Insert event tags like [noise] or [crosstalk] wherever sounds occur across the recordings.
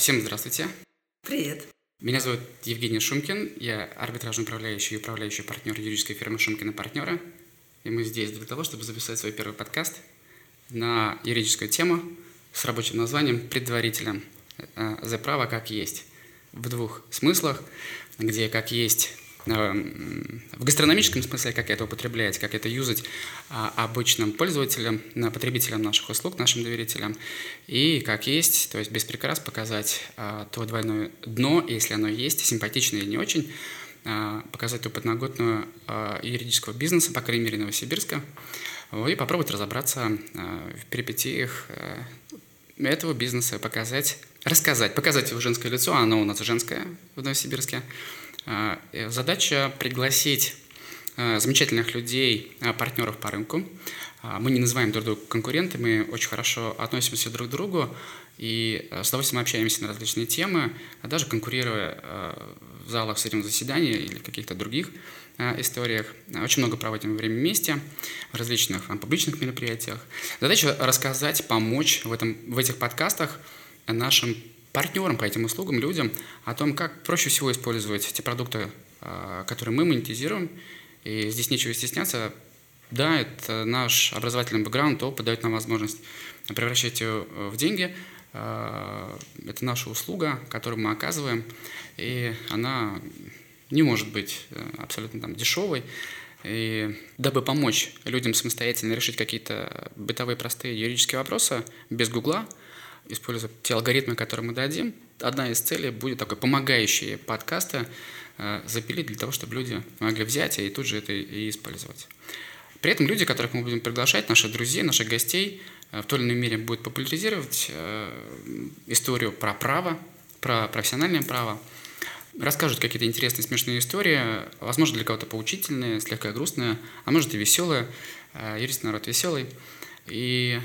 Всем здравствуйте. Привет. Меня зовут Евгений Шумкин. Я арбитражный управляющий и управляющий партнер юридической фирмы Шумкин и партнеры. И мы здесь для того, чтобы записать свой первый подкаст на юридическую тему с рабочим названием «Предварителем э, за право как есть». В двух смыслах, где как есть в гастрономическом смысле, как это употреблять, как это юзать а, обычным пользователям, потребителям наших услуг, нашим доверителям, и как есть, то есть без прикрас показать а, то двойное дно, если оно есть, симпатичное или не очень, а, показать ту подноготную юридического бизнеса, по крайней мере, Новосибирска, и попробовать разобраться в перипетиях этого бизнеса, показать, рассказать, показать его женское лицо, оно у нас женское в Новосибирске, э, задача пригласить а, замечательных людей, а, партнеров по рынку. Мы не называем друг друга конкурентами, мы очень хорошо относимся друг к другу и с удовольствием общаемся на различные темы, даже конкурируя в залах судебного заседания или каких-то других историях. Очень много проводим время вместе в различных там, публичных мероприятиях. Задача рассказать, помочь в, этом, в этих подкастах нашим партнерам по этим услугам, людям, о том, как проще всего использовать те продукты, а, которые мы монетизируем. И здесь нечего стесняться. Да, это наш образовательный бэкграунд, опыт дает нам возможность превращать ее э, в деньги. А, это наша услуга, которую мы оказываем, и она не может быть э, абсолютно там, дешевой. И дабы помочь людям самостоятельно решить какие-то бытовые простые юридические вопросы без Гугла, используя те алгоритмы, которые мы дадим, одна из целей будет такой помогающие подкасты э, запилить для того, чтобы люди могли взять и тут же это и использовать. При этом люди, которых мы будем приглашать, наши друзья, наших гостей, э, в той или иной мере будут популяризировать э, историю про право, про профессиональное право, расскажут какие-то интересные, смешные истории, возможно, для кого-то поучительные, слегка грустные, а может и веселые. Юрист народ веселый. И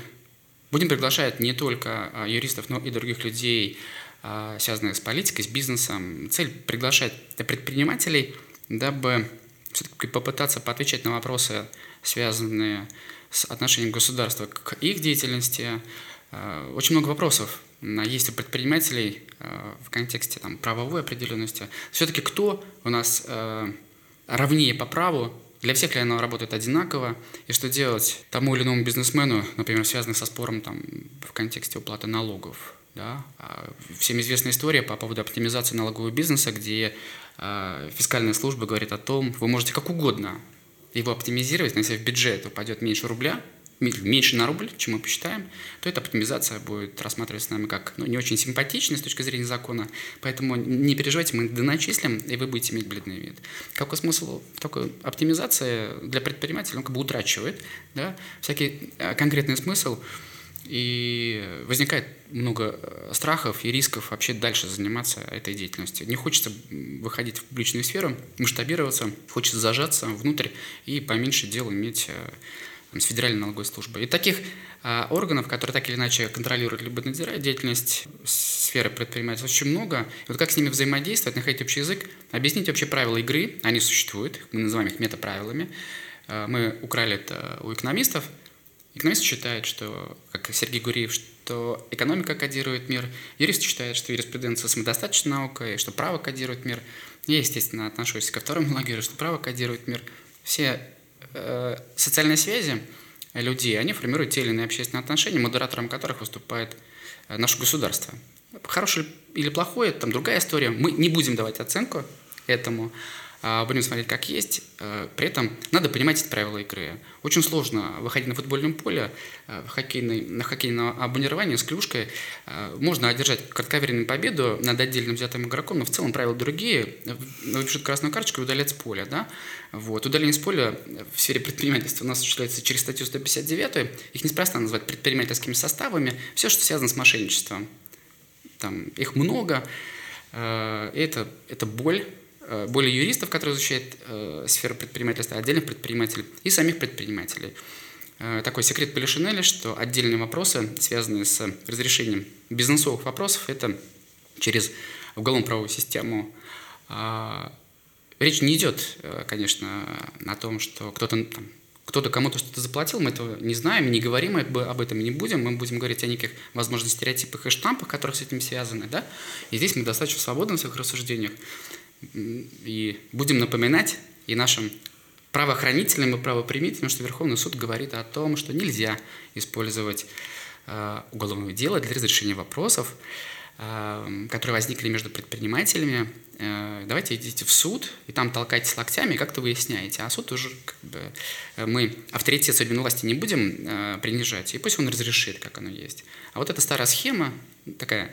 Будем приглашать не только а, юристов, но и других людей, а, связанных с политикой, с бизнесом. Цель – приглашать предпринимателей, дабы все-таки попытаться поотвечать на вопросы, связанные с отношением государства к их деятельности. А, очень много вопросов есть у предпринимателей в контексте там, правовой определенности. Все-таки кто у нас равнее по праву, для всех ли оно работает одинаково, и что делать тому или иному бизнесмену, например, связанным со спором там, в контексте уплаты налогов. Да? А, всем известная история по поводу оптимизации налогового бизнеса, где э, фискальная служба говорит о том, вы можете как угодно его оптимизировать, но если в бюджет упадет меньше рубля, меньше на рубль, чем мы посчитаем, то эта оптимизация будет рассматриваться нами как ну, не очень симпатичная с точки зрения закона. Поэтому не переживайте, мы доначислим, и вы будете иметь бледный вид. Какой смысл такой оптимизации для предпринимателя? Он как бы утрачивает да, всякий э, конкретный смысл, и возникает много э, страхов и рисков вообще дальше заниматься этой деятельностью. Не хочется выходить в публичную сферу, масштабироваться, хочется зажаться внутрь и поменьше дел иметь э, с Федеральной налоговой службой. И таких а, органов, которые так или иначе контролируют либо надзирают деятельность сферы предпринимательства, очень много. И вот как с ними взаимодействовать, находить общий язык, объяснить вообще правила игры, они существуют, мы называем их метаправилами. А, мы украли это у экономистов. Экономист считает, что, как Сергей Гуриев, что экономика кодирует мир, юрист считает, что юриспруденция самодостаточная наука, и что право кодирует мир. Я, естественно, отношусь ко второму [laughs] лагерю, что право кодирует мир. Все социальные связи людей, они формируют те или иные общественные отношения, модератором которых выступает э, наше государство. Хорошее или плохое, там другая история. Мы не будем давать оценку этому. А, будем смотреть как есть. Э, при этом надо понимать эти правила игры. Очень сложно выходить на футбольном поле, э, в хоккейной, на хоккейном абонировании с клюшкой. Э, можно одержать кратковременную победу над отдельным взятым игроком, но в целом правила другие. Выпишут красную карточку и удалят с поля. Да? Вот. Удаление с поля в сфере предпринимательства у нас осуществляется через статью 159. Их неспроста называют предпринимательскими составами. Все, что связано с мошенничеством. Там, их много. Это, это боль более юристов, которые изучают э, сферу предпринимательства, отдельных предпринимателей и самих предпринимателей. Э, такой секрет Полишинеля, что отдельные вопросы, связанные с разрешением бизнесовых вопросов, это через уголовно-правовую систему. Э, речь не идет, э, конечно, о том, что кто-то кто-то кому-то что-то заплатил, мы этого не знаем, не говорим об этом, не будем, мы будем говорить о неких, возможно, стереотипах и штампах, которые с этим связаны, да, и здесь мы достаточно свободны в своих рассуждениях, и будем напоминать и нашим правоохранительным и правоприменительным, что Верховный суд говорит о том, что нельзя использовать э, уголовное дело для разрешения вопросов, э, которые возникли между предпринимателями. Э, давайте идите в суд, и там толкайтесь локтями, и как-то выясняете. А суд уже, как бы, э, мы авторитет судебной власти не будем э, принижать, и пусть он разрешит, как оно есть. А вот эта старая схема, такая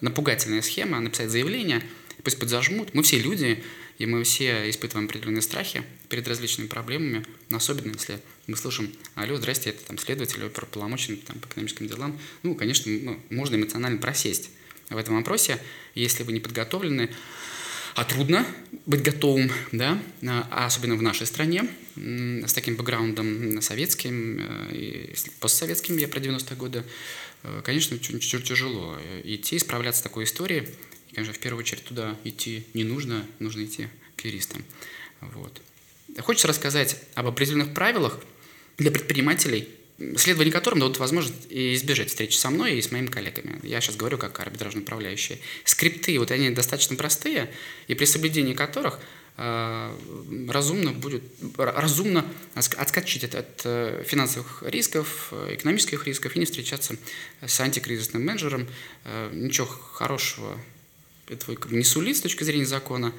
напугательная схема, написать заявление, пусть подзажмут. Мы все люди, и мы все испытываем определенные страхи перед различными проблемами, но особенно если мы слышим, алло, здрасте, это там следователь, оперполномоченный там, по экономическим делам. Ну, конечно, ну, можно эмоционально просесть в этом вопросе, если вы не подготовлены. А трудно быть готовым, да, а особенно в нашей стране, с таким бэкграундом советским э, и постсоветским, я про 90-е годы, э, конечно, чуть-чуть тяжело идти, справляться с такой историей, конечно, в первую очередь туда идти не нужно, нужно идти к юристам. Вот. Хочется рассказать об определенных правилах для предпринимателей, следование которым дадут возможность избежать встречи со мной и с моими коллегами. Я сейчас говорю как арбитражный управляющий. Скрипты, вот они достаточно простые, и при соблюдении которых э, разумно будет разумно отскочить от, от э, финансовых рисков, экономических рисков и не встречаться с антикризисным менеджером. Э, ничего хорошего этого не сулит с точки зрения закона.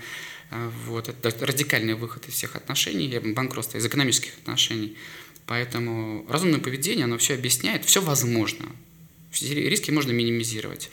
А, вот. Это радикальный выход из всех отношений, банкротства, из экономических отношений. Поэтому разумное поведение, оно все объясняет, все возможно. Риски можно минимизировать.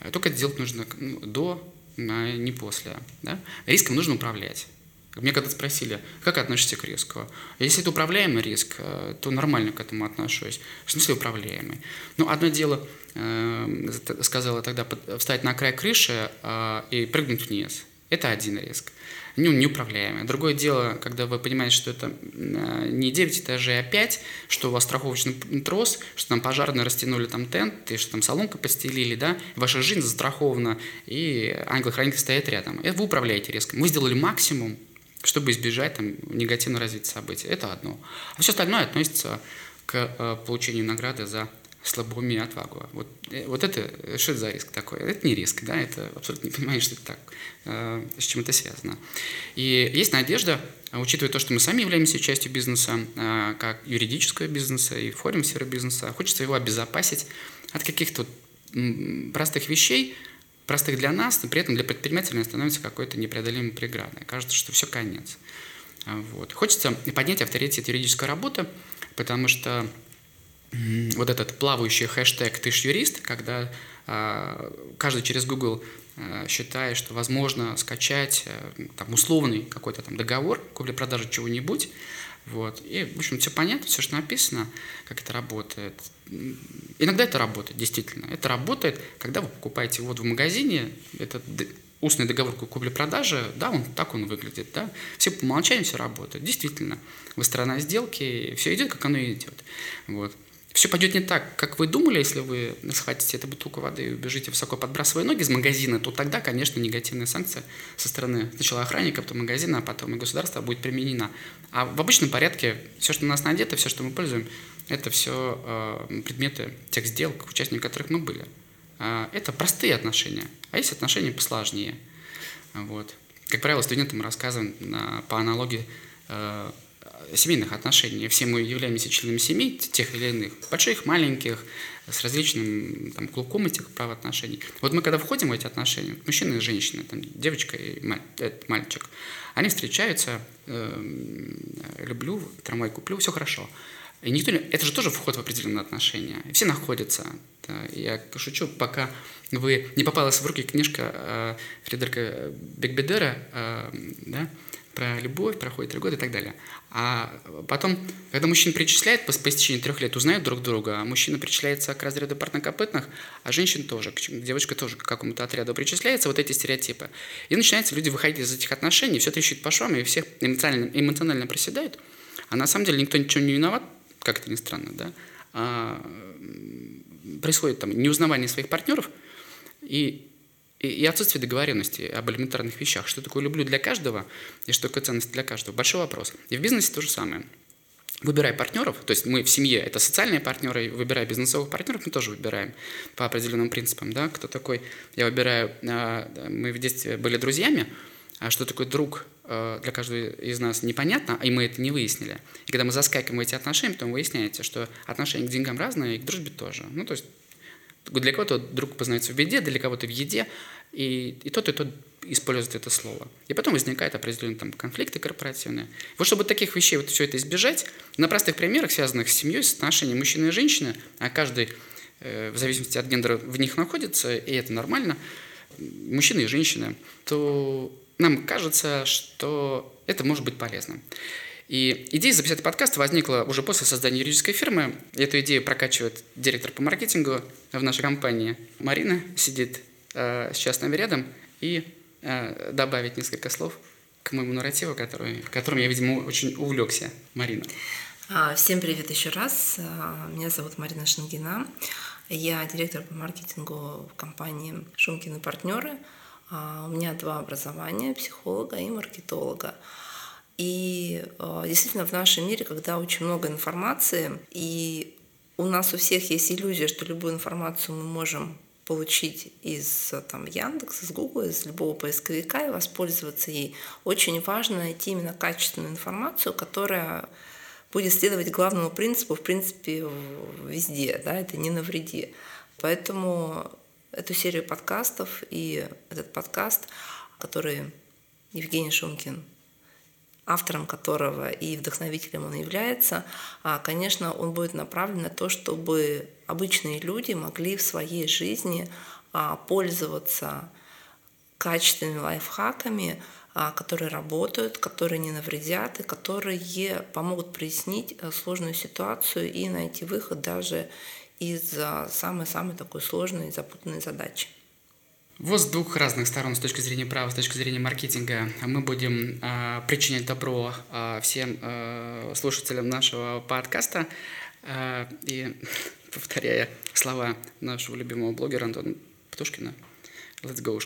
А, только это делать нужно ну, до, а не после. Да? Риском нужно управлять. Мне когда спросили, как относишься к риску? Если это управляемый риск, э, то нормально к этому отношусь. В смысле управляемый? Ну, одно дело, э, сказала тогда, встать на край крыши э, и прыгнуть вниз. Это один риск. Ну, неуправляемый. Другое дело, когда вы понимаете, что это не 9 этажей, а 5, что у вас страховочный трос, что там пожарные растянули там тент, и что там соломка постелили, да, ваша жизнь застрахована, и ангел-хранитель стоит рядом. Это вы управляете риском. Вы сделали максимум, чтобы избежать там, негативного развития событий. Это одно. А все остальное относится к э, получению награды за слабоумие и отвагу. Вот, э, вот это, что это за риск такой? Это не риск, да, это абсолютно не понимаешь, что это так, э, с чем это связано. И есть надежда, учитывая то, что мы сами являемся частью бизнеса, э, как юридического бизнеса и форум сферы бизнеса, хочется его обезопасить от каких-то простых вещей, простых для нас, но при этом для предпринимателя становится какой-то непреодолимой преградой. Кажется, что все конец. А, вот. Хочется поднять авторитет юридической работы, потому что вот этот плавающий хэштег «ты ж юрист», когда а, каждый через Google а, считает, что возможно скачать там, условный какой-то там договор купли-продажи чего-нибудь, вот. И, в общем, все понятно, все, что написано, как это работает. Иногда это работает, действительно. Это работает, когда вы покупаете воду в магазине, это устный договор купли-продажи, да, он так он выглядит, да, все по умолчанию все работает, действительно, вы сторона сделки, все идет, как оно идет, вот все пойдет не так, как вы думали, если вы схватите эту бутылку воды и убежите высоко, подбрасывая ноги из магазина, то тогда, конечно, негативная санкция со стороны сначала охранника, потом магазина, а потом и государства будет применена. А в обычном порядке все, что у нас надето, все, что мы пользуем, это все э, предметы тех сделок, участниками которых мы были. Э, это простые отношения, а есть отношения посложнее. Вот. Как правило, студентам рассказываем на, по аналогии э, семейных отношений. Все мы являемся членами семей, тех или иных, больших, маленьких, с различным там, клубком этих правоотношений. Вот мы когда входим в эти отношения, мужчина и женщина, там, девочка и мальчик, они встречаются, э, люблю, трамвай куплю, все хорошо. И никто не... Это же тоже вход в определенные отношения. Все находятся. Да. Я шучу, пока вы не попалась в руки книжка э, Фредерика Бекбедера, э, да, про любовь, проходит три года и так далее. А потом, когда мужчина причисляет по, по истечении трех лет, узнают друг друга, а мужчина причисляется к разряду парнокопытных, а женщина тоже, девочка тоже к какому-то отряду причисляется, вот эти стереотипы. И начинается люди выходить из этих отношений, все трещит по швам, и всех эмоционально, эмоционально проседают. А на самом деле никто ничего не виноват, как это ни странно, да? А, происходит там неузнавание своих партнеров, и и отсутствие договоренности об элементарных вещах. Что такое люблю для каждого и что такое ценность для каждого. Большой вопрос. И в бизнесе то же самое. выбирай партнеров, то есть мы в семье это социальные партнеры, выбирая бизнесовых партнеров, мы тоже выбираем по определенным принципам, да, кто такой, я выбираю, а, мы в детстве были друзьями, а что такое друг а, для каждого из нас непонятно, и мы это не выяснили. И когда мы заскакиваем в эти отношения, потом выясняется, что отношения к деньгам разные, и к дружбе тоже. Ну, то есть для кого-то друг познается в беде, для кого-то в еде, и, и тот, и тот используют это слово. И потом возникают определенные там, конфликты корпоративные. Вот чтобы таких вещей вот все это избежать, на простых примерах, связанных с семьей, с отношением мужчины и женщины, а каждый э, в зависимости от гендера в них находится, и это нормально, мужчины и женщины, то нам кажется, что это может быть полезно. И идея записать подкаст возникла уже после создания юридической фирмы. Эту идею прокачивает директор по маркетингу в нашей компании. Марина сидит э, сейчас нами рядом и Э, добавить несколько слов к моему нарративу, который, которым я, видимо, очень увлекся. Марина. А, всем привет еще раз. А, меня зовут Марина Шангина. Я директор по маркетингу в компании «Шумкин и партнеры». А, у меня два образования – психолога и маркетолога. И действительно в нашем мире, когда очень много информации, и у нас у всех есть иллюзия, что любую информацию мы можем получить из там, Яндекса, из Гугла, из любого поисковика и воспользоваться ей. Очень важно найти именно качественную информацию, которая будет следовать главному принципу, в принципе, везде, да, это не навреди. Поэтому эту серию подкастов и этот подкаст, который Евгений Шумкин автором которого и вдохновителем он является, а, конечно, он будет направлен на то, чтобы обычные люди могли в своей жизни а, пользоваться качественными лайфхаками, а, которые работают, которые не навредят и которые помогут прояснить сложную ситуацию и найти выход даже из самой-самой такой сложной и запутанной задачи. Вот с двух разных сторон, с точки зрения права, с точки зрения маркетинга, мы будем э, причинять добро э, всем э, слушателям нашего подкаста. Э, и повторяя слова нашего любимого блогера Антона Птушкина, let's go,